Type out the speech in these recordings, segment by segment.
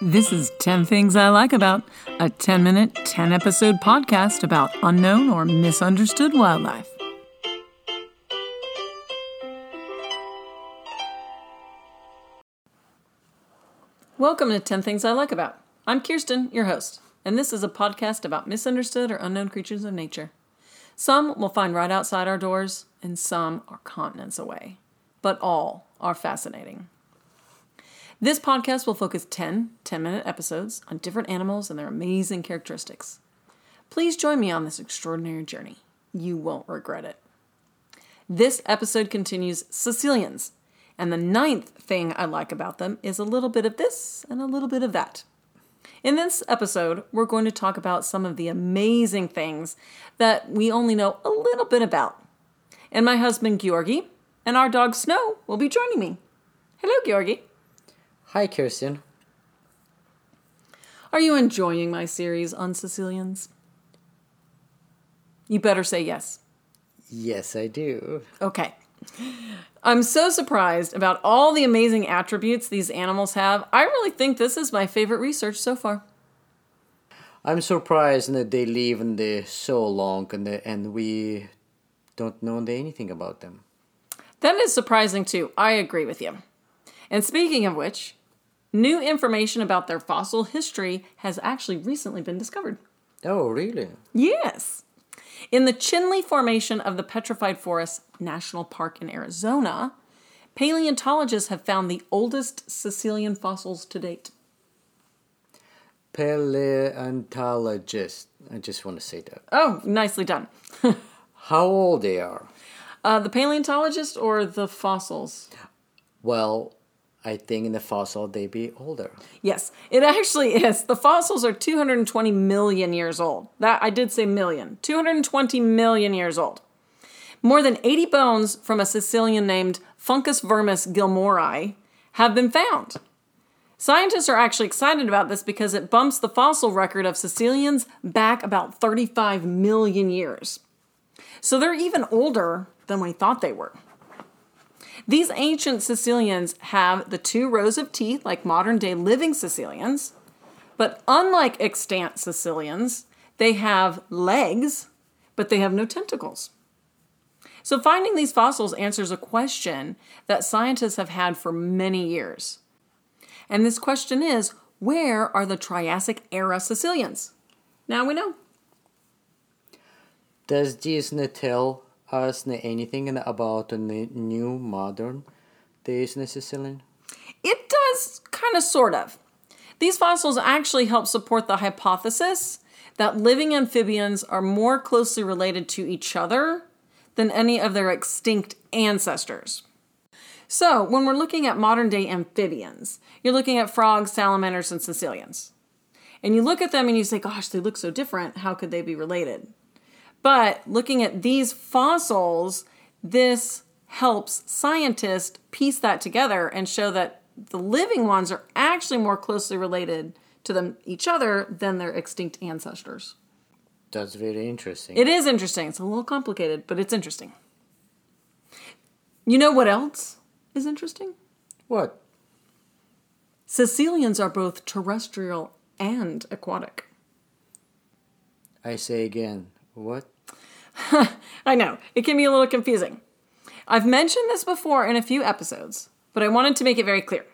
This is 10 Things I Like About, a 10 minute, 10 episode podcast about unknown or misunderstood wildlife. Welcome to 10 Things I Like About. I'm Kiersten, your host, and this is a podcast about misunderstood or unknown creatures of nature. Some we'll find right outside our doors, and some are continents away, but all are fascinating. This podcast will focus 10 10 minute episodes on different animals and their amazing characteristics. Please join me on this extraordinary journey. You won't regret it. This episode continues Caecilians, and the ninth thing I like about them is a little bit of this and a little bit of that. In this episode, we're going to talk about some of the amazing things that we only know a little bit about. And my husband, Georgiy, and our dog, Snow, will be joining me. Hello, Georgiy. Hi, Kiersten. Are you enjoying my series on Caecilians? You better say yes. Yes, I do. Okay. I'm so surprised about all the amazing attributes these animals have. I really think this is my favorite research so far. I'm surprised that they live in the so long and the, and we don't know anything about them. That is surprising too. I agree with you. And speaking of which, new information about their fossil history has actually recently been discovered. Oh, really? Yes. In the Chinle Formation of the Petrified Forest National Park in Arizona, paleontologists have found the oldest Caecilian fossils to date. Paleontologist. I just want to say that. Oh, nicely done. How old they are? Uh, the paleontologist or the fossils? Well, I think in the fossil they'd be older. Yes, it actually is. The fossils are 220 million years old. That I did say million. 220 million years old. More than 80 bones from a Caecilian named Funcusvermis gilmorei have been found. Scientists are actually excited about this because it bumps the fossil record of Caecilians back about 35 million years. So they're even older than we thought they were. These ancient Caecilians have the two rows of teeth like modern day living Caecilians, but unlike extant Caecilians, they have legs, but they have no tentacles. So, finding these fossils answers a question that scientists have had for many years. And this question is where are the Triassic era Caecilians? Now we know. Does this not tell us anything about the new modern days Caecilian? It does, kind of, sort of. These fossils actually help support the hypothesis that living amphibians are more closely related to each other than any of their extinct ancestors. So, when we're looking at modern day amphibians, you're looking at frogs, salamanders, and Caecilians. And you look at them and you say, gosh, they look so different. How could they be related? But looking at these fossils, this helps scientists piece that together and show that the living ones are actually more closely related to them each other than their extinct ancestors. That's very interesting. It is interesting. It's a little complicated, but it's interesting. You know what else is interesting? What? Caecilians are both terrestrial and aquatic. I say again, what? I know, it can be a little confusing. I've mentioned this before in a few episodes, but I wanted to make it very clear.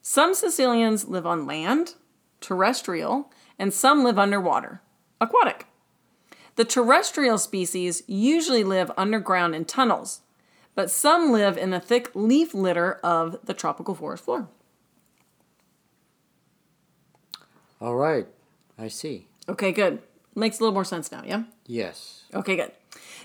Some Caecilians live on land, terrestrial, and some live underwater, aquatic. The terrestrial species usually live underground in tunnels, but some live in the thick leaf litter of the tropical forest floor. All right, I see. Okay, good. Makes a little more sense now, yeah? Yes. Okay, good.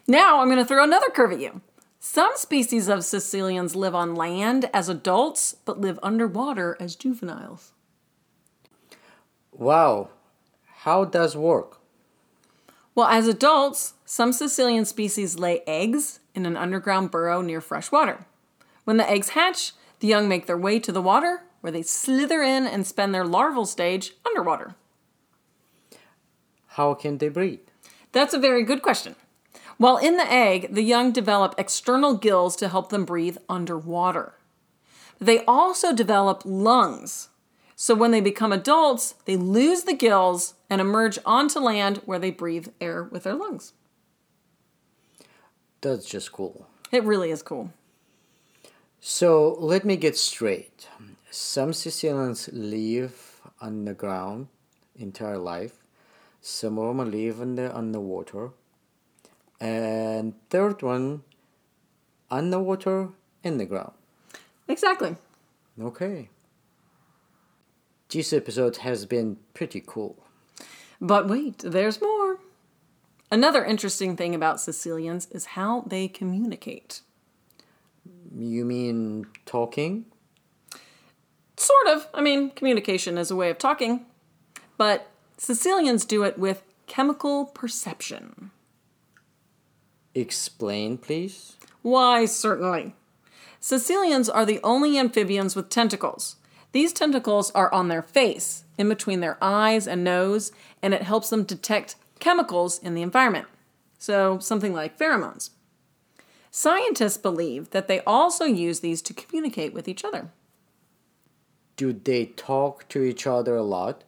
Now I'm going to throw another curve at you. Some species of Caecilians live on land as adults, but live underwater as juveniles. Wow. How does work? Well, as adults, some Caecilian species lay eggs in an underground burrow near fresh water. When the eggs hatch, the young make their way to the water, where they slither in and spend their larval stage underwater. How can they breathe? That's a very good question. While in the egg, the young develop external gills to help them breathe underwater. They also develop lungs. So when they become adults, they lose the gills and emerge onto land where they breathe air with their lungs. That's just cool. It really is cool. So let me get straight. Some Caecilians live on the ground entire life. Some of them live in the underwater. And third one, underwater in the ground. Exactly. Okay. This episode has been pretty cool. But wait, there's more. Another interesting thing about Caecilians is how they communicate. You mean talking? Sort of. I mean, communication is a way of talking. But Caecilians do it with chemical perception. Explain, please. Why, certainly. Caecilians are the only amphibians with tentacles. These tentacles are on their face, in between their eyes and nose, and it helps them detect chemicals in the environment. So, something like pheromones. Scientists believe that they also use these to communicate with each other. Do they talk to each other a lot?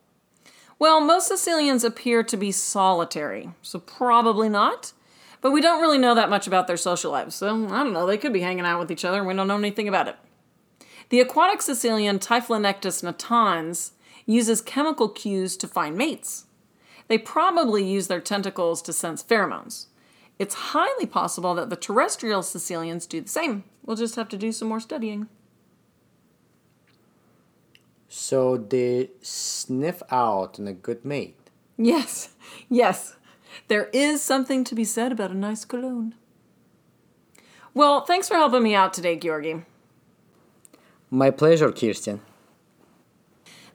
Well, most Caecilians appear to be solitary, so probably not. But we don't really know that much about their social lives, so I don't know, they could be hanging out with each other and we don't know anything about it. The aquatic Caecilian Typhlonectes natans uses chemical cues to find mates. They probably use their tentacles to sense pheromones. It's highly possible that the terrestrial Caecilians do the same. We'll just have to do some more studying. So they sniff out a good mate. Yes, yes. There is something to be said about a nice cologne. Well, thanks for helping me out today, Georgiy. My pleasure, Kiersten.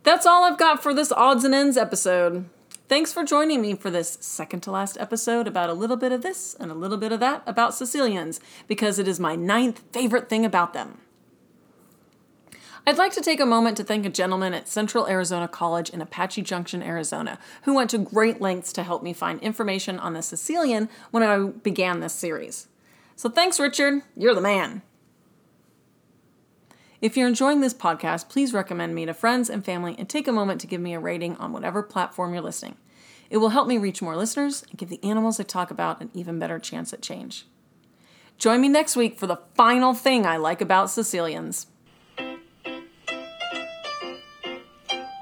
That's all I've got for this odds and ends episode. Thanks for joining me for this second to last episode about a little bit of this and a little bit of that about Caecilians, because it is my ninth favorite thing about them. I'd like to take a moment to thank a gentleman at Central Arizona College in Apache Junction, Arizona, who went to great lengths to help me find information on the Caecilian when I began this series. So thanks, Richard. You're the man. If you're enjoying this podcast, please recommend me to friends and family and take a moment to give me a rating on whatever platform you're listening. It will help me reach more listeners and give the animals I talk about an even better chance at change. Join me next week for the final thing I like about Caecilians.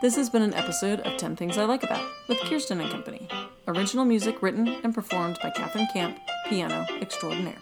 This has been an episode of 10 Things I Like About with Kiersten and Company. Original music written and performed by Katherine Camp, piano extraordinaire.